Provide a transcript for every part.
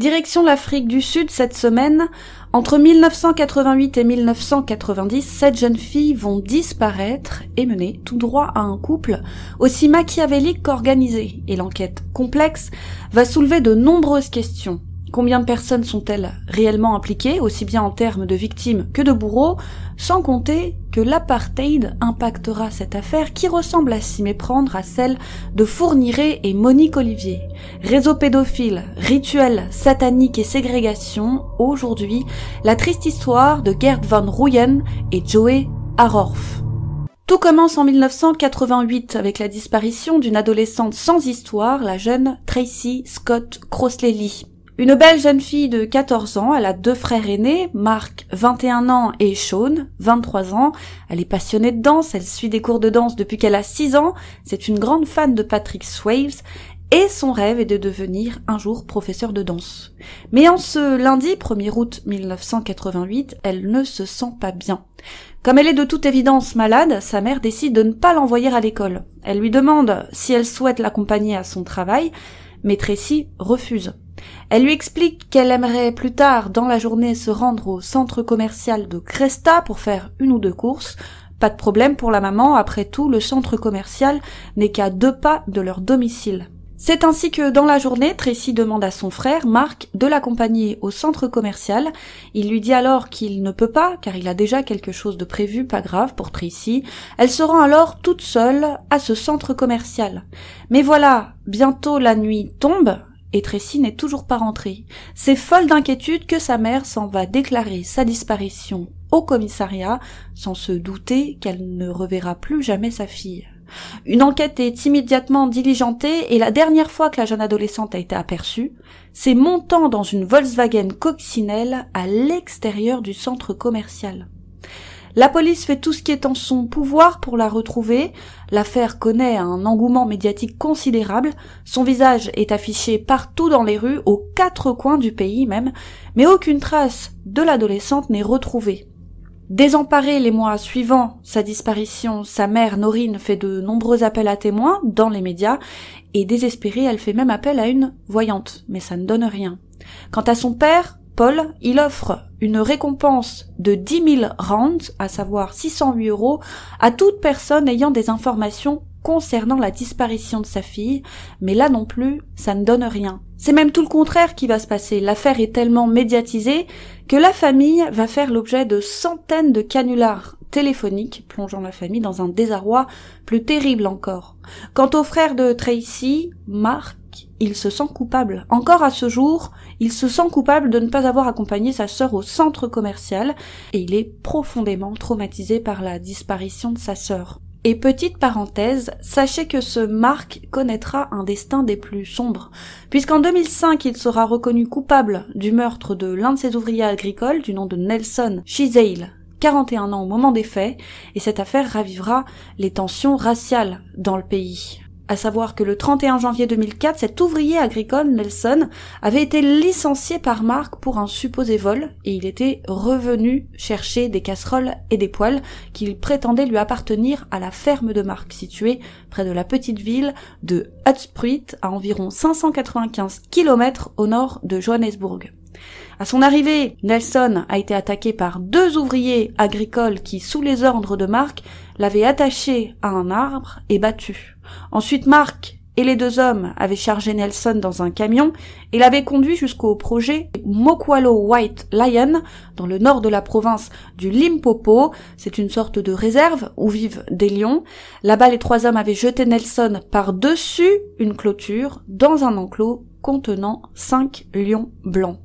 Direction l'Afrique du Sud cette semaine. Entre 1988 et 1990, sept jeunes filles vont disparaître et mener tout droit à un couple aussi machiavélique qu'organisé. Et l'enquête complexe va soulever de nombreuses questions. Combien de personnes sont-elles réellement impliquées, aussi bien en termes de victimes que de bourreaux, sans compter que l'apartheid impactera cette affaire qui ressemble à s'y méprendre à celle de Fourniret et Monique Olivier. Réseau pédophile, rituel satanique et ségrégation, aujourd'hui, la triste histoire de Gerd van Rooyen et Joey Arorf. Tout commence en 1988 avec la disparition d'une adolescente sans histoire, la jeune Tracy Scott Crossley. Une belle jeune fille de 14 ans, elle a deux frères aînés, Mark, 21 ans, et Sean, 23 ans. Elle est passionnée de danse, elle suit des cours de danse depuis qu'elle a 6 ans, c'est une grande fan de Patrick Swayze, et son rêve est de devenir un jour professeur de danse. Mais en ce lundi 1er août 1988, elle ne se sent pas bien. Comme elle est de toute évidence malade, sa mère décide de ne pas l'envoyer à l'école. Elle lui demande si elle souhaite l'accompagner à son travail, mais Tracy refuse. Elle lui explique qu'elle aimerait plus tard dans la journée se rendre au centre commercial de Cresta pour faire une ou deux courses. Pas de problème pour la maman, après tout, le centre commercial n'est qu'à deux pas de leur domicile. C'est ainsi que dans la journée, Tracy demande à son frère, Marc, de l'accompagner au centre commercial. Il lui dit alors qu'il ne peut pas, car il a déjà quelque chose de prévu, pas grave pour Tracy. Elle se rend alors toute seule à ce centre commercial. Mais voilà, bientôt la nuit tombe, et Tracy n'est toujours pas rentrée. C'est folle d'inquiétude que sa mère s'en va déclarer sa disparition au commissariat, sans se douter qu'elle ne reverra plus jamais sa fille. Une enquête est immédiatement diligentée et la dernière fois que la jeune adolescente a été aperçue, c'est montant dans une Volkswagen coccinelle à l'extérieur du centre commercial. La police fait tout ce qui est en son pouvoir pour la retrouver. L'affaire connaît un engouement médiatique considérable. Son visage est affiché partout dans les rues, aux quatre coins du pays même, mais aucune trace de l'adolescente n'est retrouvée. Désemparée les mois suivants sa disparition, sa mère Norine fait de nombreux appels à témoins dans les médias et désespérée, elle fait même appel à une voyante, mais ça ne donne rien. Quant à son père, Paul, il offre une récompense de 10 000 rounds, à savoir 608 euros, à toute personne ayant des informations concernant la disparition de sa fille, mais là non plus, ça ne donne rien. C'est même tout le contraire qui va se passer. L'affaire est tellement médiatisée que la famille va faire l'objet de centaines de canulars téléphoniques, plongeant la famille dans un désarroi plus terrible encore. Quant au frère de Tracy, Mark, il se sent coupable. Encore à ce jour, il se sent coupable de ne pas avoir accompagné sa sœur au centre commercial et il est profondément traumatisé par la disparition de sa sœur. Et petite parenthèse, sachez que ce Mark connaîtra un destin des plus sombres, puisqu'en 2005 il sera reconnu coupable du meurtre de l'un de ses ouvriers agricoles du nom de Nelson Shizail, 41 ans au moment des faits, et cette affaire ravivera les tensions raciales dans le pays à savoir que le 31 janvier 2004, cet ouvrier agricole, Nelson, avait été licencié par Marc pour un supposé vol et il était revenu chercher des casseroles et des poêles qu'il prétendait lui appartenir à la ferme de Marc, située près de la petite ville de Hutspruit, à environ 595 km au nord de Johannesburg. À son arrivée, Nelson a été attaqué par deux ouvriers agricoles qui, sous les ordres de Marc, l'avaient attaché à un arbre et battu. Ensuite, Marc et les deux hommes avaient chargé Nelson dans un camion et l'avaient conduit jusqu'au projet Mokwalo White Lion, dans le nord de la province du Limpopo. C'est une sorte de réserve où vivent des lions. Là-bas, les trois hommes avaient jeté Nelson par-dessus une clôture dans un enclos contenant cinq lions blancs.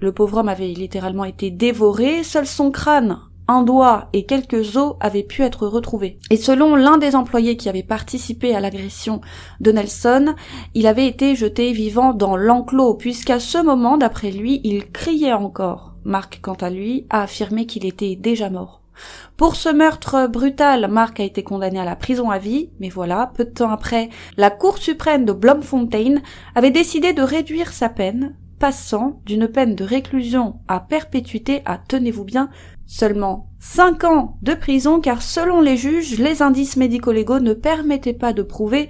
Le pauvre homme avait littéralement été dévoré, seul son crâne un doigt et quelques os avaient pu être retrouvés. Et selon l'un des employés qui avait participé à l'agression de Nelson, il avait été jeté vivant dans l'enclos, puisqu'à ce moment, d'après lui, il criait encore. Marc, quant à lui, a affirmé qu'il était déjà mort. Pour ce meurtre brutal, Marc a été condamné à la prison à vie, mais voilà, peu de temps après, la Cour suprême de Blomfontein avait décidé de réduire sa peine, passant d'une peine de réclusion à perpétuité à, tenez-vous bien, Seulement cinq ans de prison car selon les juges, les indices médico-légaux ne permettaient pas de prouver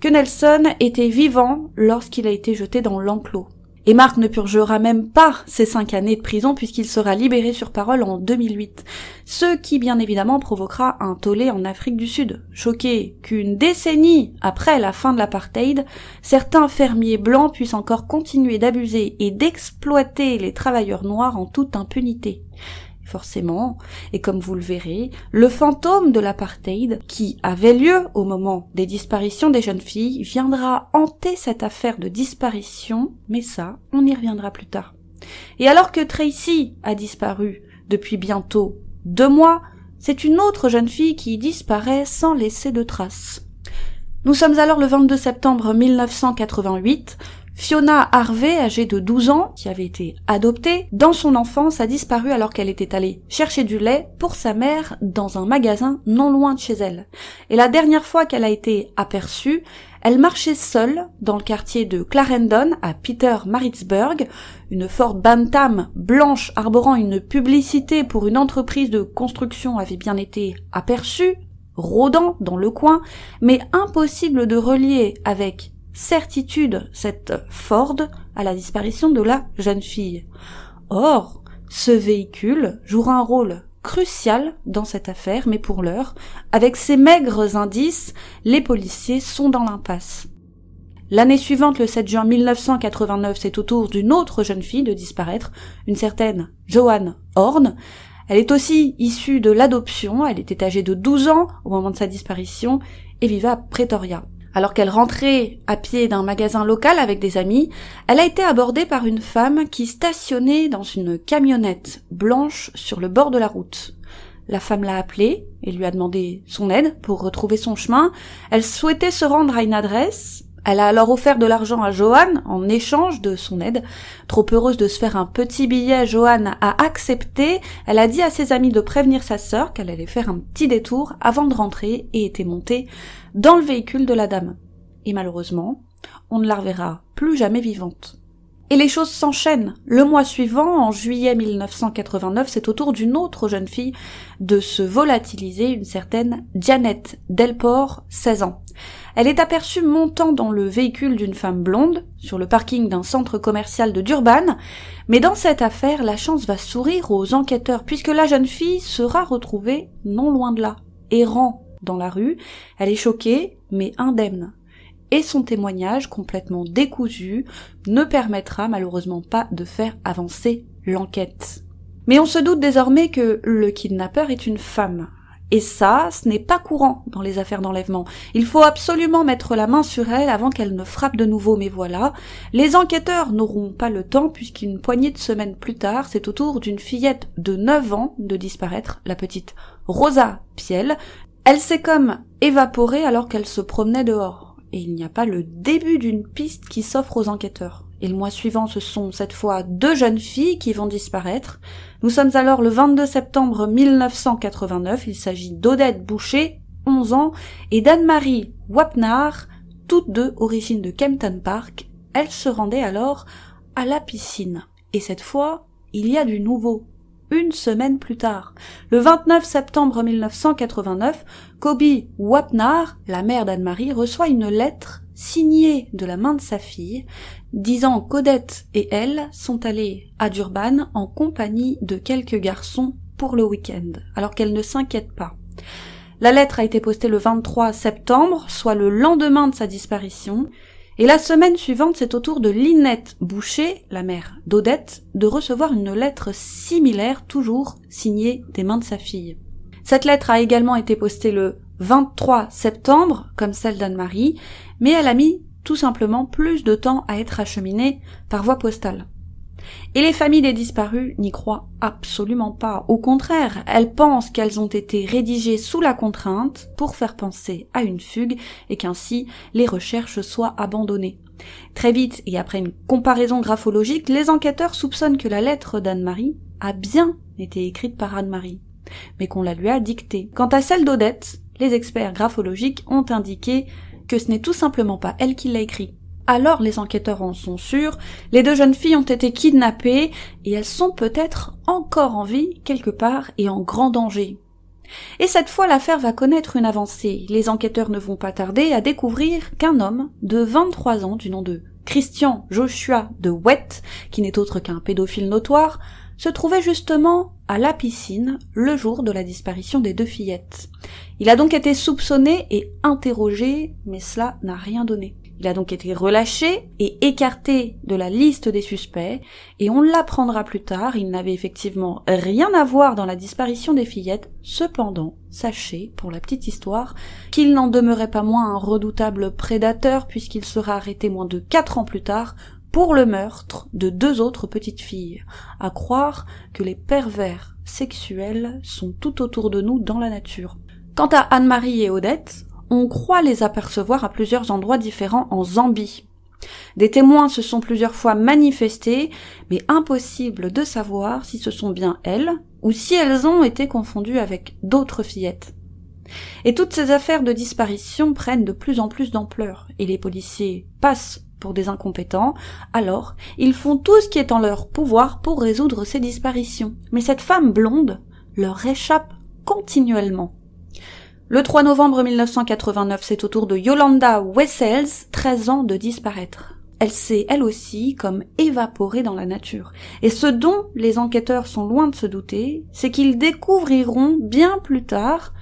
que Nelson était vivant lorsqu'il a été jeté dans l'enclos. Et Marc ne purgera même pas ses cinq années de prison puisqu'il sera libéré sur parole en 2008. Ce qui bien évidemment provoquera un tollé en Afrique du Sud. Choqué qu'une décennie après la fin de l'apartheid, certains fermiers blancs puissent encore continuer d'abuser et d'exploiter les travailleurs noirs en toute impunité forcément, et comme vous le verrez, le fantôme de l'apartheid, qui avait lieu au moment des disparitions des jeunes filles, viendra hanter cette affaire de disparition, mais ça, on y reviendra plus tard. Et alors que Tracy a disparu depuis bientôt deux mois, c'est une autre jeune fille qui disparaît sans laisser de traces. Nous sommes alors le 22 septembre 1988, Fiona Harvey, âgée de 12 ans, qui avait été adoptée, dans son enfance a disparu alors qu'elle était allée chercher du lait pour sa mère dans un magasin non loin de chez elle. Et la dernière fois qu'elle a été aperçue, elle marchait seule dans le quartier de Clarendon à Peter Maritzburg. Une Ford Bantam blanche arborant une publicité pour une entreprise de construction avait bien été aperçue, rôdant dans le coin, mais impossible de relier avec certitude cette Ford à la disparition de la jeune fille. Or, ce véhicule jouera un rôle crucial dans cette affaire, mais pour l'heure, avec ces maigres indices, les policiers sont dans l'impasse. L'année suivante, le 7 juin 1989, c'est au tour d'une autre jeune fille de disparaître, une certaine Joanne Horn. Elle est aussi issue de l'adoption, elle était âgée de 12 ans au moment de sa disparition et vivait à Pretoria. Alors qu'elle rentrait à pied d'un magasin local avec des amis, elle a été abordée par une femme qui stationnait dans une camionnette blanche sur le bord de la route. La femme l'a appelée et lui a demandé son aide pour retrouver son chemin. Elle souhaitait se rendre à une adresse. Elle a alors offert de l'argent à Joanne en échange de son aide. Trop heureuse de se faire un petit billet, Joanne a accepté. Elle a dit à ses amis de prévenir sa sœur qu'elle allait faire un petit détour avant de rentrer et était montée dans le véhicule de la dame. Et malheureusement, on ne la reverra plus jamais vivante. Et les choses s'enchaînent. Le mois suivant, en juillet 1989, c'est au tour d'une autre jeune fille de se volatiliser, une certaine Janet Delport, 16 ans. Elle est aperçue montant dans le véhicule d'une femme blonde, sur le parking d'un centre commercial de Durban, mais dans cette affaire, la chance va sourire aux enquêteurs, puisque la jeune fille sera retrouvée non loin de là, errant dans la rue, elle est choquée, mais indemne. Et son témoignage, complètement décousu, ne permettra malheureusement pas de faire avancer l'enquête. Mais on se doute désormais que le kidnappeur est une femme. Et ça, ce n'est pas courant dans les affaires d'enlèvement. Il faut absolument mettre la main sur elle avant qu'elle ne frappe de nouveau, mais voilà. Les enquêteurs n'auront pas le temps puisqu'une poignée de semaines plus tard, c'est au tour d'une fillette de 9 ans de disparaître, la petite Rosa Piel, elle s'est comme évaporée alors qu'elle se promenait dehors, et il n'y a pas le début d'une piste qui s'offre aux enquêteurs. Et le mois suivant, ce sont cette fois deux jeunes filles qui vont disparaître. Nous sommes alors le 22 septembre 1989. Il s'agit d'Odette Boucher, 11 ans, et d'Anne-Marie Wapnar, toutes deux origines de Kempton Park. Elles se rendaient alors à la piscine. Et cette fois, il y a du nouveau une semaine plus tard. Le 29 septembre 1989, Kobe Wapnar, la mère d'Anne-Marie, reçoit une lettre signée de la main de sa fille, disant qu'Odette et elle sont allées à Durban en compagnie de quelques garçons pour le week-end, alors qu'elle ne s'inquiète pas. La lettre a été postée le 23 septembre, soit le lendemain de sa disparition, et la semaine suivante, c'est au tour de Linette Boucher, la mère d'Odette, de recevoir une lettre similaire, toujours signée des mains de sa fille. Cette lettre a également été postée le 23 septembre, comme celle d'Anne-Marie, mais elle a mis tout simplement plus de temps à être acheminée par voie postale. Et les familles des disparus n'y croient absolument pas. Au contraire, elles pensent qu'elles ont été rédigées sous la contrainte pour faire penser à une fugue et qu'ainsi les recherches soient abandonnées. Très vite, et après une comparaison graphologique, les enquêteurs soupçonnent que la lettre d'Anne-Marie a bien été écrite par Anne-Marie, mais qu'on la lui a dictée. Quant à celle d'Odette, les experts graphologiques ont indiqué que ce n'est tout simplement pas elle qui l'a écrit, alors les enquêteurs en sont sûrs, les deux jeunes filles ont été kidnappées et elles sont peut-être encore en vie quelque part et en grand danger. Et cette fois l'affaire va connaître une avancée. Les enquêteurs ne vont pas tarder à découvrir qu'un homme de 23 ans du nom de Christian Joshua de Wett, qui n'est autre qu'un pédophile notoire, se trouvait justement à la piscine le jour de la disparition des deux fillettes. Il a donc été soupçonné et interrogé, mais cela n'a rien donné. Il a donc été relâché et écarté de la liste des suspects, et on l'apprendra plus tard, il n'avait effectivement rien à voir dans la disparition des fillettes, cependant, sachez, pour la petite histoire, qu'il n'en demeurait pas moins un redoutable prédateur puisqu'il sera arrêté moins de quatre ans plus tard pour le meurtre de deux autres petites filles, à croire que les pervers sexuels sont tout autour de nous dans la nature. Quant à Anne-Marie et Odette, on croit les apercevoir à plusieurs endroits différents en Zambie. Des témoins se sont plusieurs fois manifestés, mais impossible de savoir si ce sont bien elles ou si elles ont été confondues avec d'autres fillettes. Et toutes ces affaires de disparition prennent de plus en plus d'ampleur, et les policiers passent pour des incompétents, alors ils font tout ce qui est en leur pouvoir pour résoudre ces disparitions. Mais cette femme blonde leur échappe continuellement. Le 3 novembre 1989, c'est au tour de Yolanda Wessels, 13 ans, de disparaître. Elle s'est, elle aussi, comme évaporée dans la nature. Et ce dont les enquêteurs sont loin de se douter, c'est qu'ils découvriront bien plus tard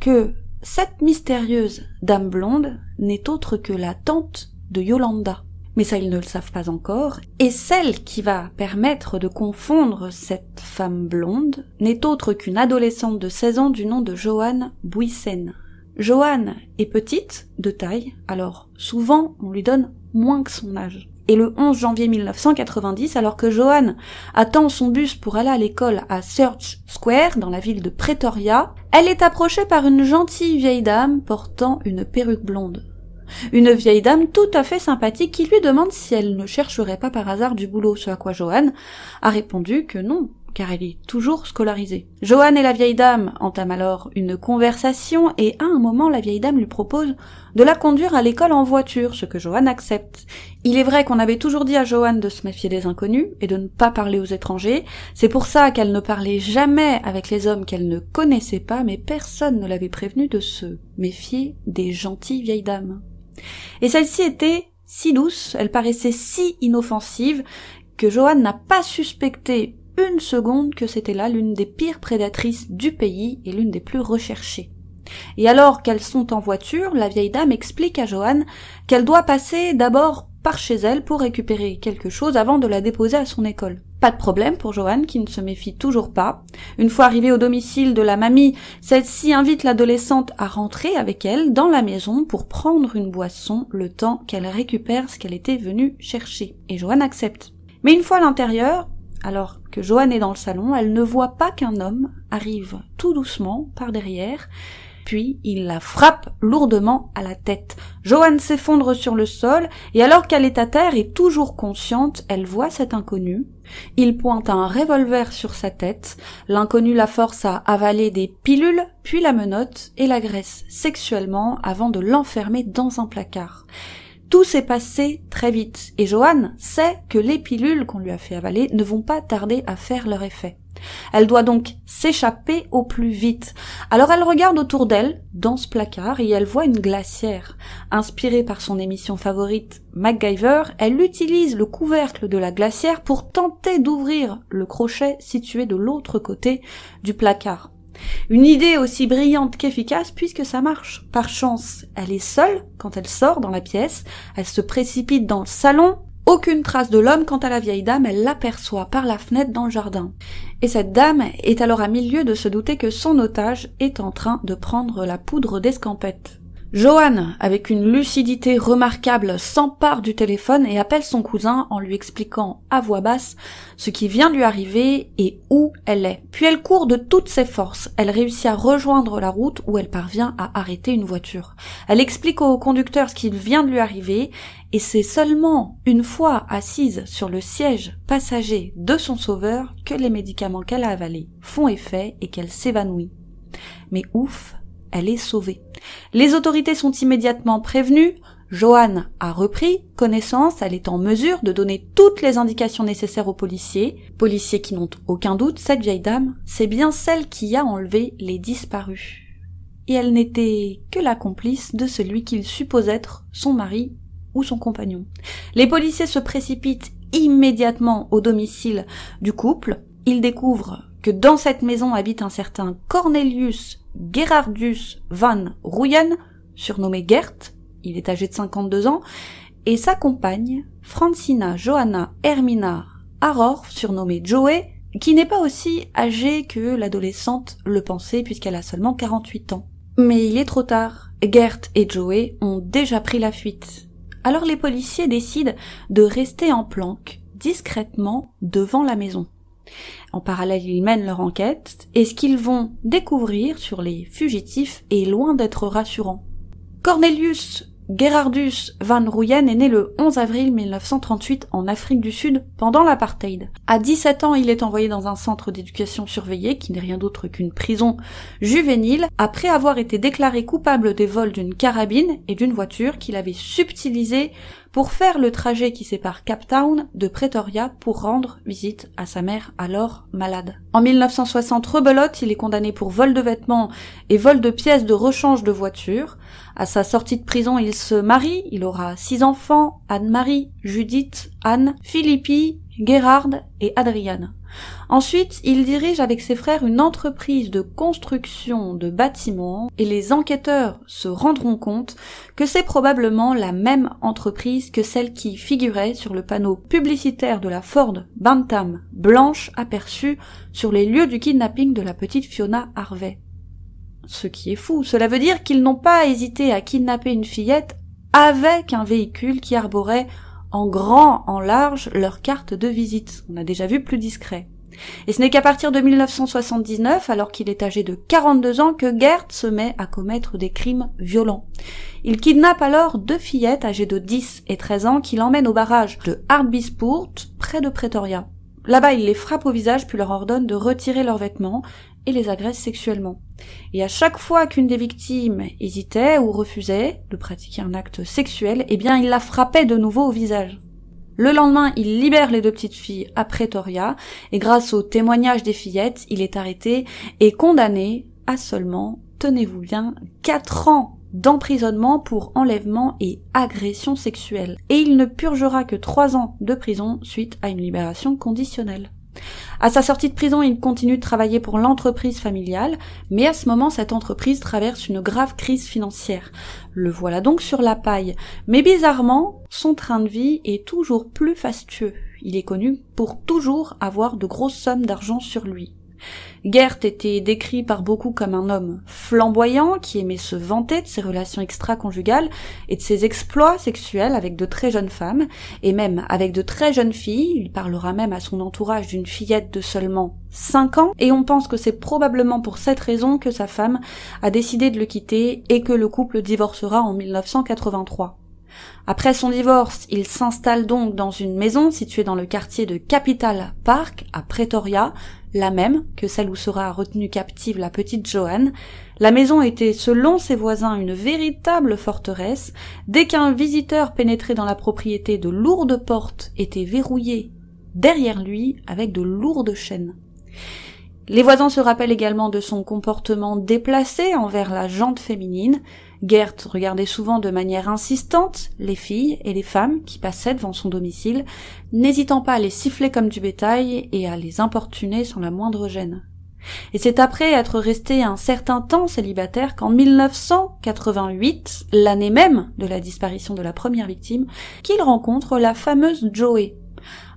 que cette mystérieuse dame blonde n'est autre que la tante de Yolanda mais ça ils ne le savent pas encore, et celle qui va permettre de confondre cette femme blonde n'est autre qu'une adolescente de 16 ans du nom de Joanne Bouissen. Joanne est petite, de taille, alors souvent on lui donne moins que son âge. Et le 11 janvier 1990, alors que Joanne attend son bus pour aller à l'école à Search Square, dans la ville de Pretoria, elle est approchée par une gentille vieille dame portant une perruque blonde. Une vieille dame tout à fait sympathique qui lui demande si elle ne chercherait pas par hasard du boulot, ce à quoi Johan a répondu que non, car elle est toujours scolarisée. Johan et la vieille dame entament alors une conversation et à un moment la vieille dame lui propose de la conduire à l'école en voiture, ce que Johan accepte. Il est vrai qu'on avait toujours dit à Johan de se méfier des inconnus et de ne pas parler aux étrangers. C'est pour ça qu'elle ne parlait jamais avec les hommes qu'elle ne connaissait pas, mais personne ne l'avait prévenu de se méfier des gentilles vieilles dames. Et celle-ci était si douce, elle paraissait si inoffensive, que Johan n'a pas suspecté une seconde que c'était là l'une des pires prédatrices du pays et l'une des plus recherchées. Et alors qu'elles sont en voiture, la vieille dame explique à Johan qu'elle doit passer d'abord par chez elle pour récupérer quelque chose avant de la déposer à son école. Pas de problème pour Joanne qui ne se méfie toujours pas. Une fois arrivée au domicile de la mamie, celle-ci invite l'adolescente à rentrer avec elle dans la maison pour prendre une boisson le temps qu'elle récupère ce qu'elle était venue chercher. Et Joanne accepte. Mais une fois à l'intérieur, alors que Joanne est dans le salon, elle ne voit pas qu'un homme arrive tout doucement par derrière puis il la frappe lourdement à la tête. Joanne s'effondre sur le sol, et alors qu'elle est à terre et toujours consciente, elle voit cet inconnu. Il pointe un revolver sur sa tête, l'inconnu la force à avaler des pilules, puis la menotte et l'agresse sexuellement avant de l'enfermer dans un placard. Tout s'est passé très vite, et Joanne sait que les pilules qu'on lui a fait avaler ne vont pas tarder à faire leur effet. Elle doit donc s'échapper au plus vite. Alors elle regarde autour d'elle, dans ce placard, et elle voit une glacière. Inspirée par son émission favorite MacGyver, elle utilise le couvercle de la glacière pour tenter d'ouvrir le crochet situé de l'autre côté du placard. Une idée aussi brillante qu'efficace puisque ça marche. Par chance, elle est seule quand elle sort dans la pièce, elle se précipite dans le salon, aucune trace de l'homme quant à la vieille dame, elle l'aperçoit par la fenêtre dans le jardin. Et cette dame est alors à milieu de se douter que son otage est en train de prendre la poudre d'escampette. Johan, avec une lucidité remarquable, s'empare du téléphone et appelle son cousin en lui expliquant à voix basse ce qui vient de lui arriver et où elle est. Puis elle court de toutes ses forces. Elle réussit à rejoindre la route où elle parvient à arrêter une voiture. Elle explique au conducteur ce qui vient de lui arriver et c'est seulement une fois assise sur le siège passager de son sauveur que les médicaments qu'elle a avalés font effet et qu'elle s'évanouit. Mais ouf, elle est sauvée. Les autorités sont immédiatement prévenues, Joanne a repris connaissance, elle est en mesure de donner toutes les indications nécessaires aux policiers, policiers qui n'ont aucun doute, cette vieille dame, c'est bien celle qui a enlevé les disparus. Et elle n'était que la complice de celui qu'il suppose être son mari, ou son compagnon. Les policiers se précipitent immédiatement au domicile du couple. Ils découvrent que dans cette maison habite un certain Cornelius Gerardus van Ruyen, surnommé Gert, il est âgé de 52 ans, et sa compagne, Francina Johanna Hermina Aror, surnommée Joey, qui n'est pas aussi âgée que l'adolescente le pensait puisqu'elle a seulement 48 ans. Mais il est trop tard. Gert et Joey ont déjà pris la fuite. Alors les policiers décident de rester en planque, discrètement, devant la maison. En parallèle, ils mènent leur enquête, et ce qu'ils vont découvrir sur les fugitifs est loin d'être rassurant. Cornelius Gerardus van Ruyen est né le 11 avril 1938 en Afrique du Sud pendant l'apartheid. À 17 ans, il est envoyé dans un centre d'éducation surveillé qui n'est rien d'autre qu'une prison juvénile après avoir été déclaré coupable des vols d'une carabine et d'une voiture qu'il avait subtilisée pour faire le trajet qui sépare Cape Town de Pretoria pour rendre visite à sa mère alors malade. En 1960, rebelote, il est condamné pour vol de vêtements et vol de pièces de rechange de voiture. À sa sortie de prison, il se marie, il aura six enfants, Anne-Marie, Judith, Anne, Philippi, Gerhard et Adriane. Ensuite, il dirige avec ses frères une entreprise de construction de bâtiments et les enquêteurs se rendront compte que c'est probablement la même entreprise que celle qui figurait sur le panneau publicitaire de la Ford Bantam blanche aperçue sur les lieux du kidnapping de la petite Fiona Harvey. Ce qui est fou, cela veut dire qu'ils n'ont pas hésité à kidnapper une fillette avec un véhicule qui arborait en grand, en large, leur carte de visite. On a déjà vu plus discret. Et ce n'est qu'à partir de 1979, alors qu'il est âgé de 42 ans, que Gert se met à commettre des crimes violents. Il kidnappe alors deux fillettes âgées de 10 et 13 ans qu'il emmène au barrage de Hartbeespoort, près de Pretoria. Là-bas, il les frappe au visage puis leur ordonne de retirer leurs vêtements et les agresse sexuellement. Et à chaque fois qu'une des victimes hésitait ou refusait de pratiquer un acte sexuel, eh bien il la frappait de nouveau au visage. Le lendemain, il libère les deux petites filles à Pretoria, et grâce au témoignage des fillettes, il est arrêté et condamné à seulement, tenez-vous bien, quatre ans d'emprisonnement pour enlèvement et agression sexuelle. Et il ne purgera que trois ans de prison suite à une libération conditionnelle. À sa sortie de prison, il continue de travailler pour l'entreprise familiale, mais à ce moment, cette entreprise traverse une grave crise financière. Le voilà donc sur la paille. Mais bizarrement, son train de vie est toujours plus fastueux. Il est connu pour toujours avoir de grosses sommes d'argent sur lui. Gert était décrit par beaucoup comme un homme flamboyant qui aimait se vanter de ses relations extra-conjugales et de ses exploits sexuels avec de très jeunes femmes, et même avec de très jeunes filles, il parlera même à son entourage d'une fillette de seulement 5 ans, et on pense que c'est probablement pour cette raison que sa femme a décidé de le quitter et que le couple divorcera en 1983. Après son divorce, il s'installe donc dans une maison située dans le quartier de Capital Park, à Pretoria, la même que celle où sera retenue captive la petite Joanne. La maison était, selon ses voisins, une véritable forteresse. Dès qu'un visiteur pénétrait dans la propriété, de lourdes portes étaient verrouillées derrière lui avec de lourdes chaînes. Les voisins se rappellent également de son comportement déplacé envers la jante féminine. Gert regardait souvent de manière insistante les filles et les femmes qui passaient devant son domicile, n'hésitant pas à les siffler comme du bétail et à les importuner sans la moindre gêne. Et c'est après être resté un certain temps célibataire qu'en 1988, l'année même de la disparition de la première victime, qu'il rencontre la fameuse Joey,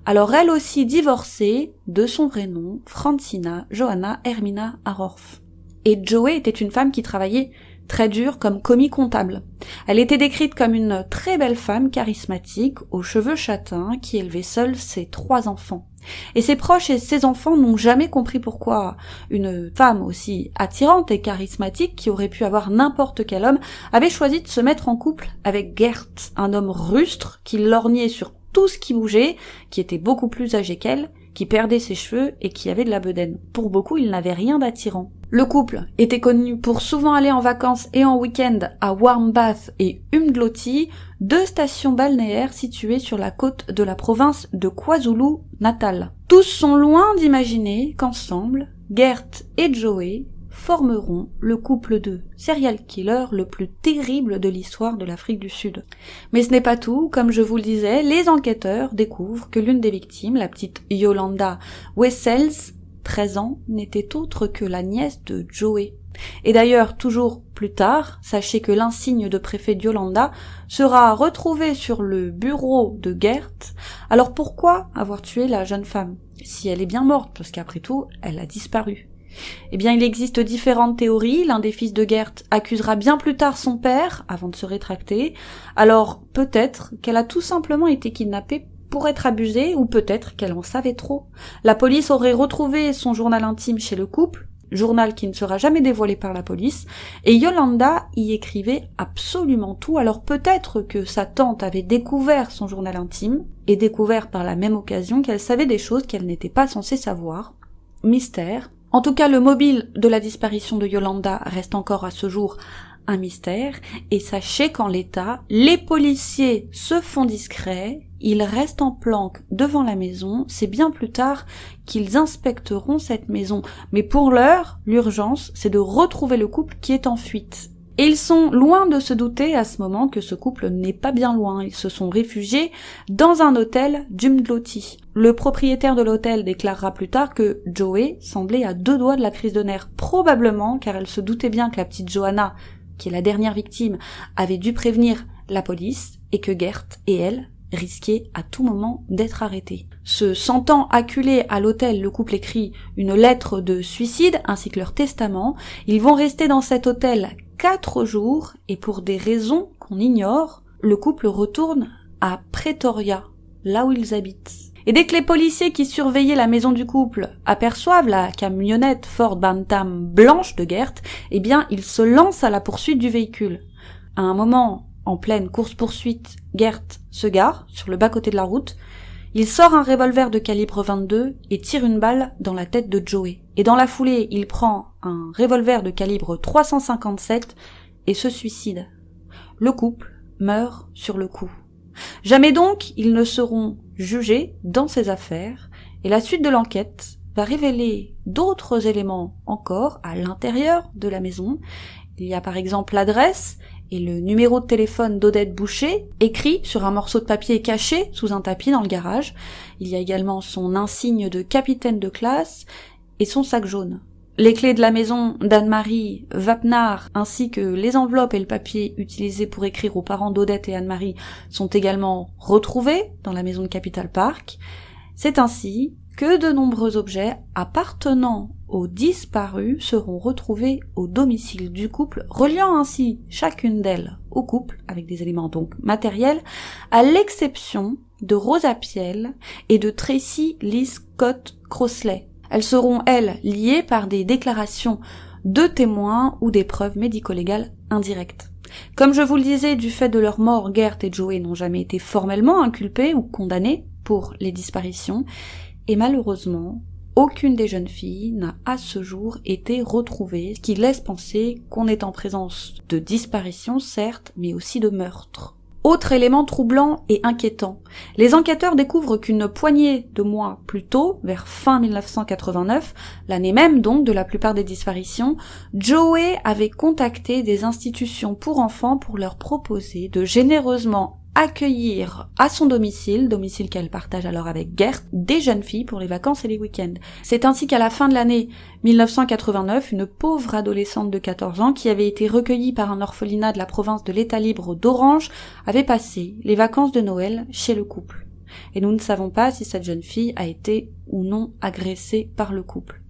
alors elle aussi divorcée de son vrai nom, Francina Johanna Hermina Arorf. Et Joey était une femme qui travaillait très dur comme commis comptable. Elle était décrite comme une très belle femme charismatique, aux cheveux châtains, qui élevait seule ses trois enfants. Et ses proches et ses enfants n'ont jamais compris pourquoi une femme aussi attirante et charismatique, qui aurait pu avoir n'importe quel homme, avait choisi de se mettre en couple avec Gert, un homme rustre qui lorgnait sur tout ce qui bougeait, qui était beaucoup plus âgé qu'elle, qui perdait ses cheveux et qui avait de la bedaine. Pour beaucoup, il n'avait rien d'attirant. Le couple était connu pour souvent aller en vacances et en week-end à Warmbath et Umdloti, deux stations balnéaires situées sur la côte de la province de KwaZulu-Natal. Tous sont loin d'imaginer qu'ensemble, Gert et Joey formeront le couple de serial killers le plus terrible de l'histoire de l'Afrique du Sud. Mais ce n'est pas tout, comme je vous le disais, les enquêteurs découvrent que l'une des victimes, la petite Yolanda Wessels, 13 ans, n'était autre que la nièce de Joey. Et d'ailleurs, toujours plus tard, sachez que l'insigne de préfet d'Yolanda sera retrouvé sur le bureau de Gert. Alors pourquoi avoir tué la jeune femme? Si elle est bien morte, parce qu'après tout, elle a disparu. Eh bien, il existe différentes théories. L'un des fils de Gert accusera bien plus tard son père, avant de se rétracter. Alors, peut-être qu'elle a tout simplement été kidnappée pour être abusée, ou peut-être qu'elle en savait trop. La police aurait retrouvé son journal intime chez le couple, journal qui ne sera jamais dévoilé par la police, et Yolanda y écrivait absolument tout, alors peut-être que sa tante avait découvert son journal intime, et découvert par la même occasion qu'elle savait des choses qu'elle n'était pas censée savoir. Mystère. En tout cas, le mobile de la disparition de Yolanda reste encore à ce jour un mystère, et sachez qu'en l'état, les policiers se font discrets, ils restent en planque devant la maison, c'est bien plus tard qu'ils inspecteront cette maison. Mais pour l'heure, l'urgence, c'est de retrouver le couple qui est en fuite. Ils sont loin de se douter à ce moment que ce couple n'est pas bien loin. Ils se sont réfugiés dans un hôtel d'Umdloti. Le propriétaire de l'hôtel déclarera plus tard que Joey semblait à deux doigts de la crise de nerfs, probablement car elle se doutait bien que la petite Johanna qui est la dernière victime, avait dû prévenir la police et que Gert et elle risquaient à tout moment d'être arrêtés. Se sentant acculés à l'hôtel, le couple écrit une lettre de suicide ainsi que leur testament. Ils vont rester dans cet hôtel quatre jours et pour des raisons qu'on ignore, le couple retourne à Pretoria, là où ils habitent. Et dès que les policiers qui surveillaient la maison du couple aperçoivent la camionnette Ford Bantam blanche de Gert, eh bien, ils se lancent à la poursuite du véhicule. À un moment, en pleine course-poursuite, Gert se gare sur le bas-côté de la route. Il sort un revolver de calibre 22 et tire une balle dans la tête de Joey. Et dans la foulée, il prend un revolver de calibre 357 et se suicide. Le couple meurt sur le coup. Jamais donc ils ne seront jugés dans ces affaires, et la suite de l'enquête va révéler d'autres éléments encore à l'intérieur de la maison. Il y a par exemple l'adresse et le numéro de téléphone d'Odette Boucher, écrit sur un morceau de papier caché sous un tapis dans le garage. Il y a également son insigne de capitaine de classe et son sac jaune. Les clés de la maison d'Anne-Marie Vapnard ainsi que les enveloppes et le papier utilisés pour écrire aux parents d'Odette et Anne-Marie sont également retrouvés dans la maison de Capital Park. C'est ainsi que de nombreux objets appartenant aux disparus seront retrouvés au domicile du couple, reliant ainsi chacune d'elles au couple, avec des éléments donc matériels, à l'exception de Rosa Piel et de Tracy Lee Scott Crossley, elles seront, elles, liées par des déclarations de témoins ou des preuves médico-légales indirectes. Comme je vous le disais, du fait de leur mort, Gert et Joey n'ont jamais été formellement inculpés ou condamnés pour les disparitions, et malheureusement, aucune des jeunes filles n'a à ce jour été retrouvée, ce qui laisse penser qu'on est en présence de disparitions, certes, mais aussi de meurtres. Autre élément troublant et inquiétant. Les enquêteurs découvrent qu'une poignée de mois plus tôt, vers fin 1989, l'année même donc de la plupart des disparitions, Joey avait contacté des institutions pour enfants pour leur proposer de généreusement accueillir à son domicile, domicile qu'elle partage alors avec Gert, des jeunes filles pour les vacances et les week-ends. C'est ainsi qu'à la fin de l'année 1989, une pauvre adolescente de 14 ans qui avait été recueillie par un orphelinat de la province de l'État libre d'Orange avait passé les vacances de Noël chez le couple. Et nous ne savons pas si cette jeune fille a été ou non agressée par le couple.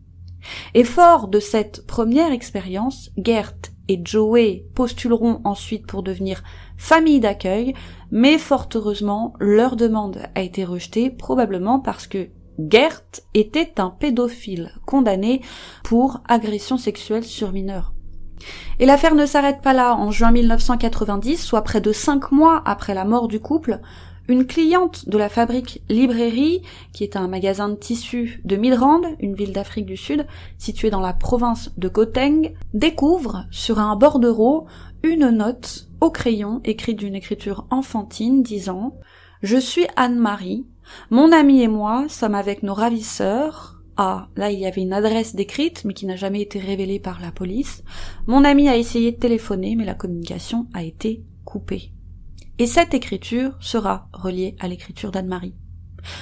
Et fort de cette première expérience, Gert et Joey postuleront ensuite pour devenir famille d'accueil, mais fort heureusement, leur demande a été rejetée, probablement parce que Gert était un pédophile condamné pour agression sexuelle sur mineurs. Et l'affaire ne s'arrête pas là. En juin 1990, soit près de cinq mois après la mort du couple, une cliente de la fabrique Librairie, qui est un magasin de tissus de Midrand, une ville d'Afrique du Sud, située dans la province de Gauteng, découvre sur un bordereau une note au crayon écrite d'une écriture enfantine disant Je suis Anne-Marie, mon amie et moi sommes avec nos ravisseurs Ah, là il y avait une adresse décrite, mais qui n'a jamais été révélée par la police. Mon ami a essayé de téléphoner, mais la communication a été coupée. Et cette écriture sera reliée à l'écriture d'Anne-Marie.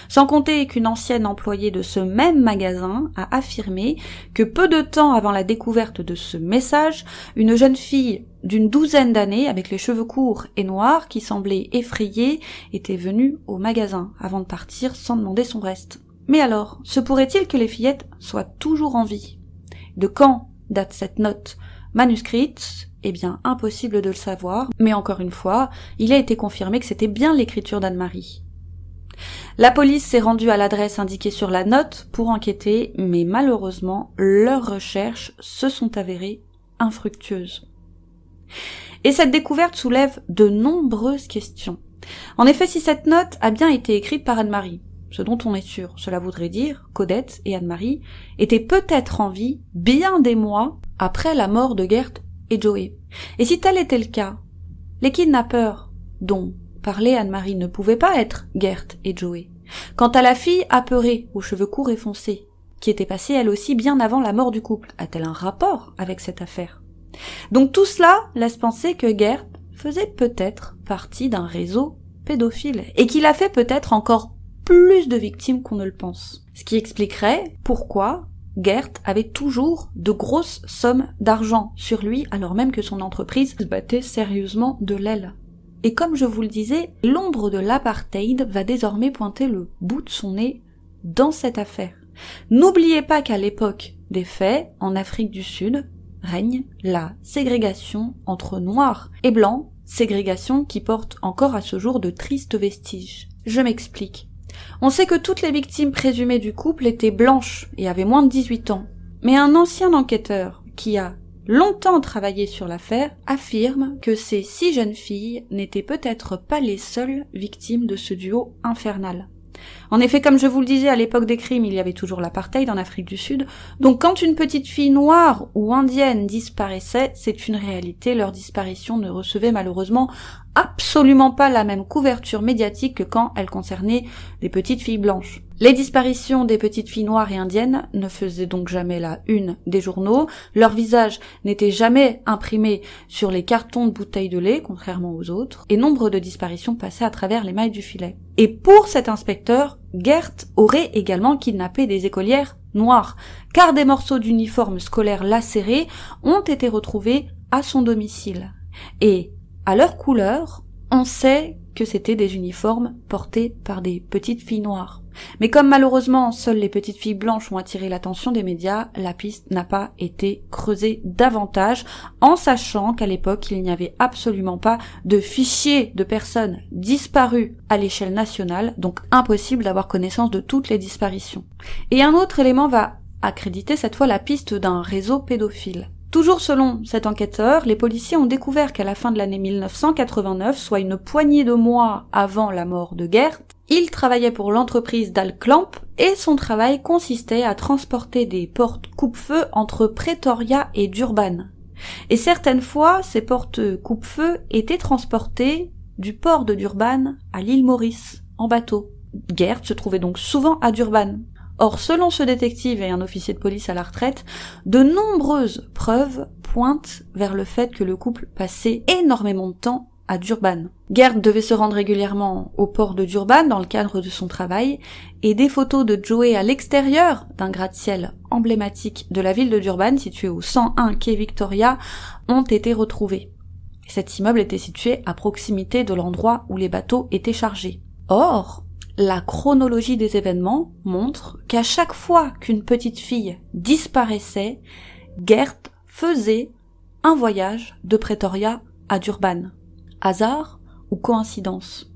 Sans compter qu'une ancienne employée de ce même magasin a affirmé que peu de temps avant la découverte de ce message, une jeune fille d'une douzaine d'années, avec les cheveux courts et noirs, qui semblait effrayée, était venue au magasin avant de partir sans demander son reste. Mais alors, se pourrait-il que les fillettes soient toujours en vie? De quand date cette note manuscrite? Eh bien, impossible de le savoir, mais encore une fois, il a été confirmé que c'était bien l'écriture d'Anne-Marie. La police s'est rendue à l'adresse indiquée sur la note pour enquêter, mais malheureusement, leurs recherches se sont avérées infructueuses. Et cette découverte soulève de nombreuses questions. En effet, si cette note a bien été écrite par Anne-Marie, ce dont on est sûr, cela voudrait dire qu'Odette et Anne-Marie étaient peut-être en vie bien des mois après la mort de Gert et Joey. Et si tel était le cas, les kidnappeurs, dont parlait Anne-Marie ne pouvait pas être Gert et Joey. Quant à la fille apeurée, aux cheveux courts et foncés, qui était passée elle aussi bien avant la mort du couple, a-t-elle un rapport avec cette affaire? Donc tout cela laisse penser que Gert faisait peut-être partie d'un réseau pédophile, et qu'il a fait peut-être encore plus de victimes qu'on ne le pense. Ce qui expliquerait pourquoi Gert avait toujours de grosses sommes d'argent sur lui alors même que son entreprise se battait sérieusement de l'aile. Et comme je vous le disais, l'ombre de l'apartheid va désormais pointer le bout de son nez dans cette affaire. N'oubliez pas qu'à l'époque des faits, en Afrique du Sud, règne la ségrégation entre noirs et blancs, ségrégation qui porte encore à ce jour de tristes vestiges. Je m'explique. On sait que toutes les victimes présumées du couple étaient blanches et avaient moins de 18 ans. Mais un ancien enquêteur qui a longtemps travaillé sur l'affaire, affirme que ces six jeunes filles n'étaient peut-être pas les seules victimes de ce duo infernal. En effet, comme je vous le disais, à l'époque des crimes, il y avait toujours l'apartheid en Afrique du Sud. Donc quand une petite fille noire ou indienne disparaissait, c'est une réalité. Leur disparition ne recevait malheureusement absolument pas la même couverture médiatique que quand elle concernait des petites filles blanches. Les disparitions des petites filles noires et indiennes ne faisaient donc jamais la une des journaux, leur visage n'était jamais imprimé sur les cartons de bouteilles de lait, contrairement aux autres, et nombre de disparitions passaient à travers les mailles du filet. Et pour cet inspecteur, Gert aurait également kidnappé des écolières noires, car des morceaux d'uniformes scolaires lacérés ont été retrouvés à son domicile. Et à leur couleur, on sait que c'était des uniformes portés par des petites filles noires. Mais comme malheureusement seules les petites filles blanches ont attiré l'attention des médias, la piste n'a pas été creusée davantage, en sachant qu'à l'époque il n'y avait absolument pas de fichier de personnes disparues à l'échelle nationale, donc impossible d'avoir connaissance de toutes les disparitions. Et un autre élément va accréditer cette fois la piste d'un réseau pédophile. Toujours selon cet enquêteur, les policiers ont découvert qu'à la fin de l'année 1989, soit une poignée de mois avant la mort de Gert, il travaillait pour l'entreprise d'Alclamp et son travail consistait à transporter des portes coupe-feu entre Pretoria et Durban. Et certaines fois, ces portes coupe-feu étaient transportées du port de Durban à l'île Maurice, en bateau. Gert se trouvait donc souvent à Durban. Or, selon ce détective et un officier de police à la retraite, de nombreuses preuves pointent vers le fait que le couple passait énormément de temps à Durban. Gerd devait se rendre régulièrement au port de Durban dans le cadre de son travail, et des photos de Joey à l'extérieur d'un gratte-ciel emblématique de la ville de Durban, situé au 101 quai Victoria, ont été retrouvées. Cet immeuble était situé à proximité de l'endroit où les bateaux étaient chargés. Or, la chronologie des événements montre qu'à chaque fois qu'une petite fille disparaissait, Gert faisait un voyage de Pretoria à Durban. Hasard ou coïncidence?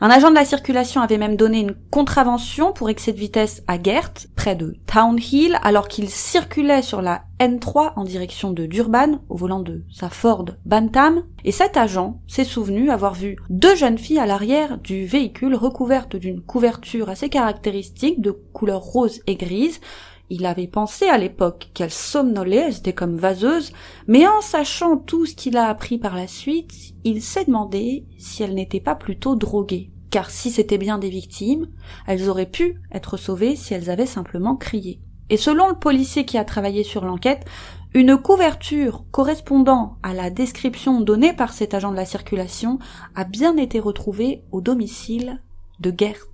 Un agent de la circulation avait même donné une contravention pour excès de vitesse à Gert, près de Townhill, alors qu'il circulait sur la N3 en direction de Durban, au volant de sa Ford Bantam, et cet agent s'est souvenu avoir vu deux jeunes filles à l'arrière du véhicule recouvertes d'une couverture assez caractéristique de couleur rose et grise, il avait pensé à l'époque qu'elles somnolaient, elles étaient comme vaseuses, mais en sachant tout ce qu'il a appris par la suite, il s'est demandé si elles n'étaient pas plutôt droguées. Car si c'était bien des victimes, elles auraient pu être sauvées si elles avaient simplement crié. Et selon le policier qui a travaillé sur l'enquête, une couverture correspondant à la description donnée par cet agent de la circulation a bien été retrouvée au domicile de Gert.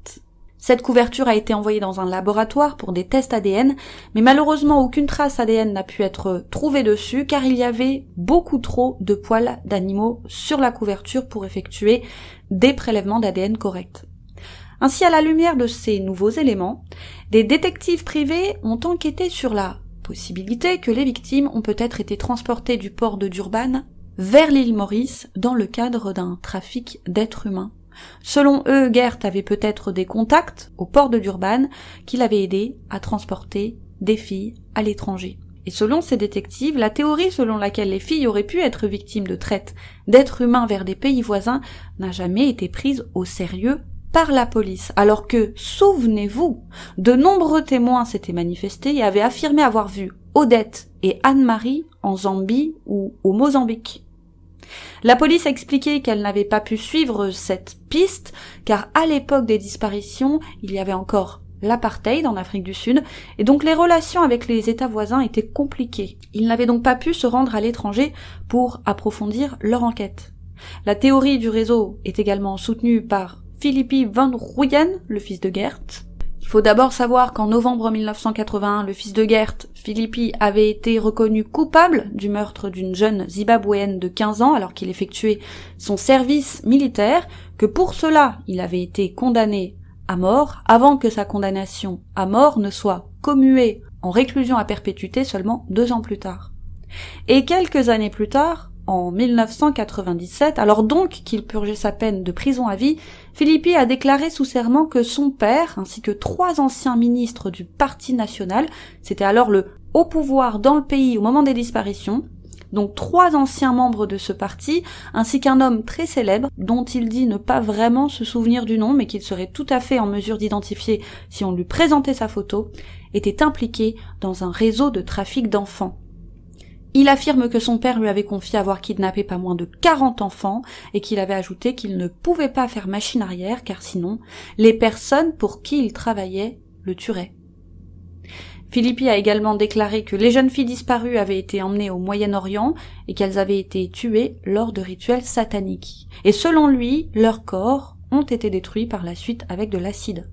Cette couverture a été envoyée dans un laboratoire pour des tests ADN, mais malheureusement aucune trace ADN n'a pu être trouvée dessus car il y avait beaucoup trop de poils d'animaux sur la couverture pour effectuer des prélèvements d'ADN corrects. Ainsi, à la lumière de ces nouveaux éléments, des détectives privés ont enquêté sur la possibilité que les victimes ont peut-être été transportées du port de Durban vers l'île Maurice dans le cadre d'un trafic d'êtres humains. Selon eux, Gert avait peut-être des contacts au port de Durban qui l'avaient aidé à transporter des filles à l'étranger. Et selon ces détectives, la théorie selon laquelle les filles auraient pu être victimes de traite d'êtres humains vers des pays voisins n'a jamais été prise au sérieux par la police, alors que, souvenez-vous, de nombreux témoins s'étaient manifestés et avaient affirmé avoir vu Odette et Anne-Marie en Zambie ou au Mozambique. La police a expliqué qu'elle n'avait pas pu suivre cette piste, car à l'époque des disparitions, il y avait encore l'apartheid en Afrique du Sud, et donc les relations avec les États voisins étaient compliquées. Ils n'avaient donc pas pu se rendre à l'étranger pour approfondir leur enquête. La théorie du réseau est également soutenue par Philippi van Ruyen, le fils de Gert. Il faut d'abord savoir qu'en novembre 1981, le fils de Gert, Philippi, avait été reconnu coupable du meurtre d'une jeune zimbabwéenne de 15 ans alors qu'il effectuait son service militaire, que pour cela il avait été condamné à mort avant que sa condamnation à mort ne soit commuée en réclusion à perpétuité seulement deux ans plus tard. Et quelques années plus tard, en 1997, alors donc qu'il purgeait sa peine de prison à vie, Philippi a déclaré sous serment que son père, ainsi que trois anciens ministres du Parti national, c'était alors le haut pouvoir dans le pays au moment des disparitions, donc trois anciens membres de ce parti, ainsi qu'un homme très célèbre, dont il dit ne pas vraiment se souvenir du nom, mais qu'il serait tout à fait en mesure d'identifier si on lui présentait sa photo, étaient impliqués dans un réseau de trafic d'enfants. Il affirme que son père lui avait confié avoir kidnappé pas moins de 40 enfants et qu'il avait ajouté qu'il ne pouvait pas faire machine arrière car sinon les personnes pour qui il travaillait le tueraient. Philippi a également déclaré que les jeunes filles disparues avaient été emmenées au Moyen-Orient et qu'elles avaient été tuées lors de rituels sataniques. Et selon lui, leurs corps ont été détruits par la suite avec de l'acide.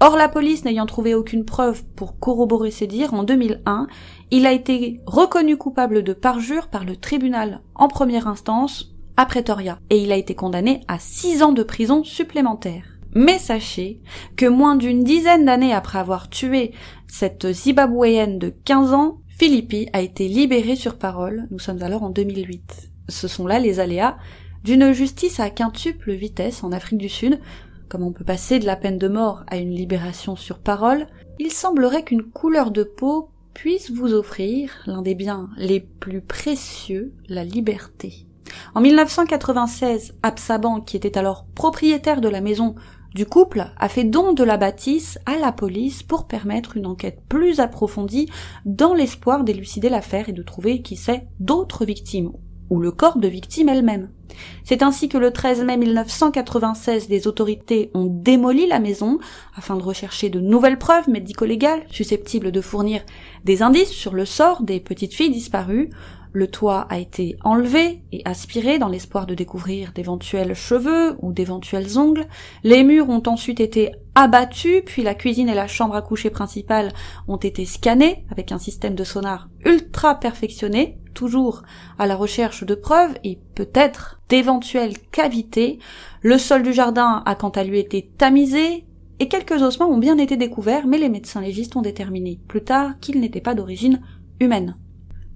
Or, la police n'ayant trouvé aucune preuve pour corroborer ses dires, en 2001, il a été reconnu coupable de parjure par le tribunal en première instance à Pretoria, et il a été condamné à six ans de prison supplémentaire. Mais sachez que moins d'une dizaine d'années après avoir tué cette Zimbabwéenne de 15 ans, Philippi a été libéré sur parole. Nous sommes alors en 2008. Ce sont là les aléas d'une justice à quintuple vitesse en Afrique du Sud, comme on peut passer de la peine de mort à une libération sur parole, il semblerait qu'une couleur de peau puisse vous offrir l'un des biens les plus précieux, la liberté. En 1996, Absaban, qui était alors propriétaire de la maison du couple, a fait don de la bâtisse à la police pour permettre une enquête plus approfondie dans l'espoir d'élucider l'affaire et de trouver, qui sait, d'autres victimes ou le corps de victime elle-même. C'est ainsi que le 13 mai 1996, les autorités ont démoli la maison afin de rechercher de nouvelles preuves médico-légales susceptibles de fournir des indices sur le sort des petites filles disparues. Le toit a été enlevé et aspiré dans l'espoir de découvrir d'éventuels cheveux ou d'éventuels ongles. Les murs ont ensuite été abattus, puis la cuisine et la chambre à coucher principale ont été scannés avec un système de sonar ultra perfectionné toujours à la recherche de preuves et peut-être d'éventuelles cavités. Le sol du jardin a quant à lui été tamisé et quelques ossements ont bien été découverts, mais les médecins légistes ont déterminé plus tard qu'ils n'étaient pas d'origine humaine.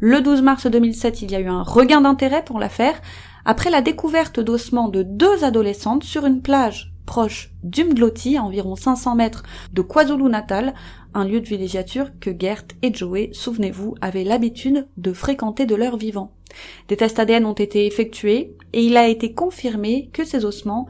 Le 12 mars 2007, il y a eu un regain d'intérêt pour l'affaire après la découverte d'ossements de deux adolescentes sur une plage proche d'Umgloti, à environ 500 mètres de KwaZulu-Natal, un lieu de villégiature que Gert et Joey, souvenez-vous, avaient l'habitude de fréquenter de leur vivant. Des tests ADN ont été effectués et il a été confirmé que ces ossements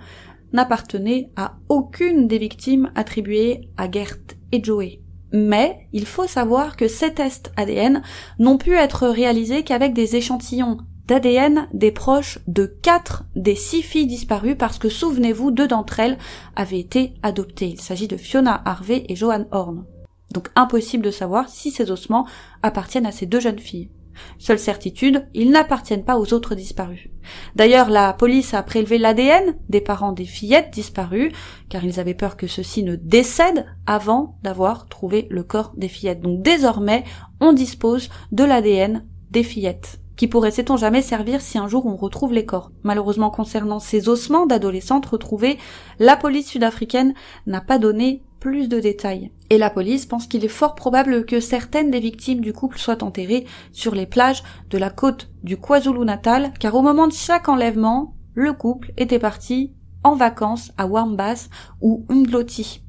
n'appartenaient à aucune des victimes attribuées à Gert et Joey. Mais il faut savoir que ces tests ADN n'ont pu être réalisés qu'avec des échantillons d'ADN des proches de quatre des six filles disparues parce que souvenez-vous, deux d'entre elles avaient été adoptées. Il s'agit de Fiona Harvey et Joanne Horn. Donc impossible de savoir si ces ossements appartiennent à ces deux jeunes filles. Seule certitude, ils n'appartiennent pas aux autres disparus. D'ailleurs, la police a prélevé l'ADN des parents des fillettes disparues, car ils avaient peur que ceux-ci ne décèdent avant d'avoir trouvé le corps des fillettes. Donc désormais, on dispose de l'ADN des fillettes qui pourrait, sait-on jamais, servir si un jour on retrouve les corps? Malheureusement, concernant ces ossements d'adolescentes retrouvés, la police sud-africaine n'a pas donné plus de détails. Et la police pense qu'il est fort probable que certaines des victimes du couple soient enterrées sur les plages de la côte du KwaZulu-Natal, car au moment de chaque enlèvement, le couple était parti en vacances à Warmbas ou Umdloti,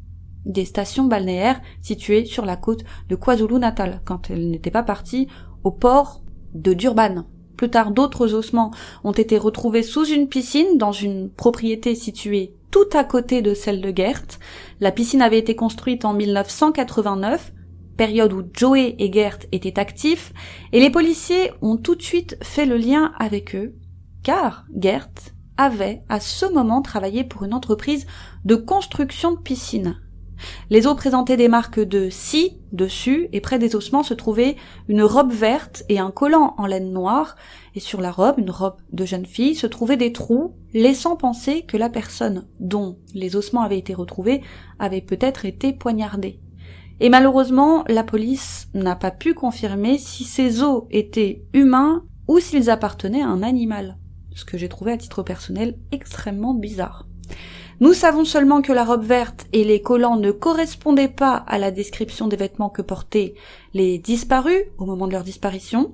des stations balnéaires situées sur la côte de KwaZulu-Natal, quand elles n'étaient pas parties au port de Durban. Plus tard, d'autres ossements ont été retrouvés sous une piscine dans une propriété située tout à côté de celle de Gert. La piscine avait été construite en 1989, période où Joey et Gert étaient actifs, et les policiers ont tout de suite fait le lien avec eux, car Gert avait à ce moment travaillé pour une entreprise de construction de piscines. Les os présentaient des marques de scie dessus et près des ossements se trouvait une robe verte et un collant en laine noire et sur la robe, une robe de jeune fille, se trouvaient des trous laissant penser que la personne dont les ossements avaient été retrouvés avait peut-être été poignardée. Et malheureusement, la police n'a pas pu confirmer si ces os étaient humains ou s'ils appartenaient à un animal, ce que j'ai trouvé à titre personnel extrêmement bizarre. Nous savons seulement que la robe verte et les collants ne correspondaient pas à la description des vêtements que portaient les disparus au moment de leur disparition,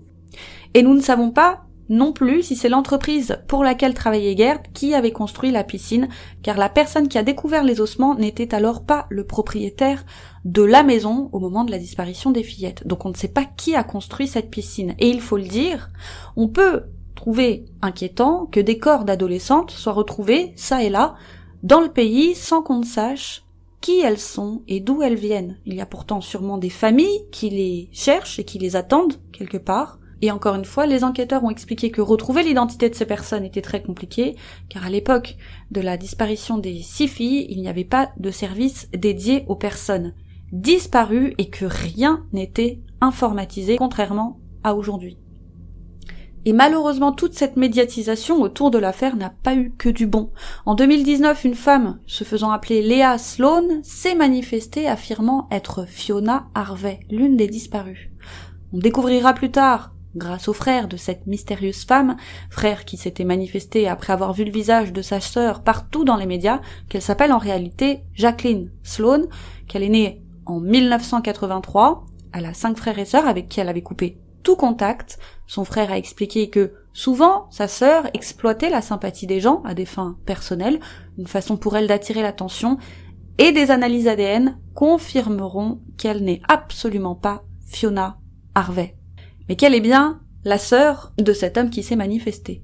et nous ne savons pas non plus si c'est l'entreprise pour laquelle travaillait Gerd qui avait construit la piscine, car la personne qui a découvert les ossements n'était alors pas le propriétaire de la maison au moment de la disparition des fillettes. Donc on ne sait pas qui a construit cette piscine. Et il faut le dire, on peut trouver inquiétant que des corps d'adolescentes soient retrouvés, ça et là, dans le pays sans qu'on ne sache qui elles sont et d'où elles viennent. Il y a pourtant sûrement des familles qui les cherchent et qui les attendent quelque part. Et encore une fois, les enquêteurs ont expliqué que retrouver l'identité de ces personnes était très compliqué, car à l'époque de la disparition des six filles, il n'y avait pas de service dédié aux personnes disparues et que rien n'était informatisé, contrairement à aujourd'hui. Et malheureusement, toute cette médiatisation autour de l'affaire n'a pas eu que du bon. En 2019, une femme, se faisant appeler Léa Sloan, s'est manifestée affirmant être Fiona Harvey, l'une des disparues. On découvrira plus tard, grâce au frère de cette mystérieuse femme, frère qui s'était manifesté après avoir vu le visage de sa sœur partout dans les médias, qu'elle s'appelle en réalité Jacqueline Sloan, qu'elle est née en 1983, elle a cinq frères et sœurs avec qui elle avait coupé tout contact. Son frère a expliqué que souvent sa sœur exploitait la sympathie des gens à des fins personnelles, une façon pour elle d'attirer l'attention, et des analyses ADN confirmeront qu'elle n'est absolument pas Fiona Harvey, mais qu'elle est bien la sœur de cet homme qui s'est manifesté.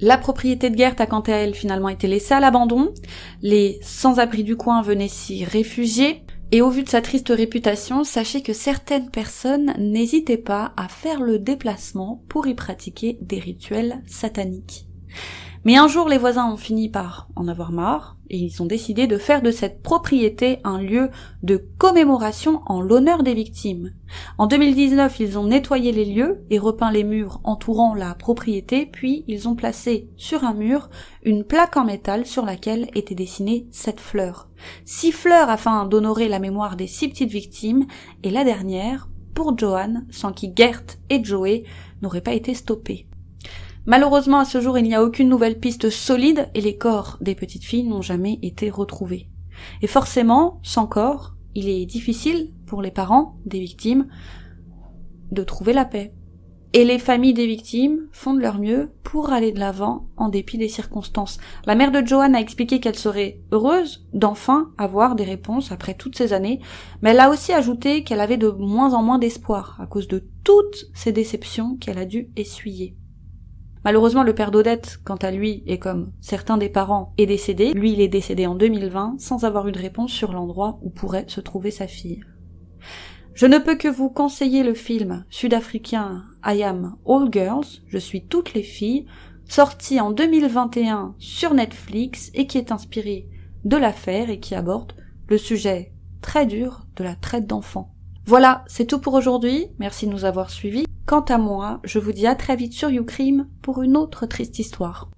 La propriété de Gert a quant à elle finalement été laissée à l'abandon, les sans-abri du coin venaient s'y réfugier, et au vu de sa triste réputation, sachez que certaines personnes n'hésitaient pas à faire le déplacement pour y pratiquer des rituels sataniques. Mais un jour, les voisins ont fini par en avoir marre, et ils ont décidé de faire de cette propriété un lieu de commémoration en l'honneur des victimes. En 2019, ils ont nettoyé les lieux et repeint les murs entourant la propriété, puis ils ont placé sur un mur une plaque en métal sur laquelle était dessinée cette fleur. Six fleurs afin d'honorer la mémoire des six petites victimes, et la dernière pour Johan, sans qui Gert et Joey n'auraient pas été stoppés. Malheureusement, à ce jour, il n'y a aucune nouvelle piste solide et les corps des petites filles n'ont jamais été retrouvés. Et forcément, sans corps, il est difficile pour les parents des victimes de trouver la paix. Et les familles des victimes font de leur mieux pour aller de l'avant en dépit des circonstances. La mère de Joanne a expliqué qu'elle serait heureuse d'enfin avoir des réponses après toutes ces années, mais elle a aussi ajouté qu'elle avait de moins en moins d'espoir à cause de toutes ces déceptions qu'elle a dû essuyer. Malheureusement, le père d'Odette, quant à lui, et comme certains des parents, est décédé. Lui, il est décédé en 2020 sans avoir eu de réponse sur l'endroit où pourrait se trouver sa fille. Je ne peux que vous conseiller le film sud-africain I Am All Girls, je suis toutes les filles, sorti en 2021 sur Netflix et qui est inspiré de l'affaire et qui aborde le sujet très dur de la traite d'enfants. Voilà, c'est tout pour aujourd'hui. Merci de nous avoir suivis. Quant à moi, je vous dis à très vite sur YouCrime pour une autre triste histoire.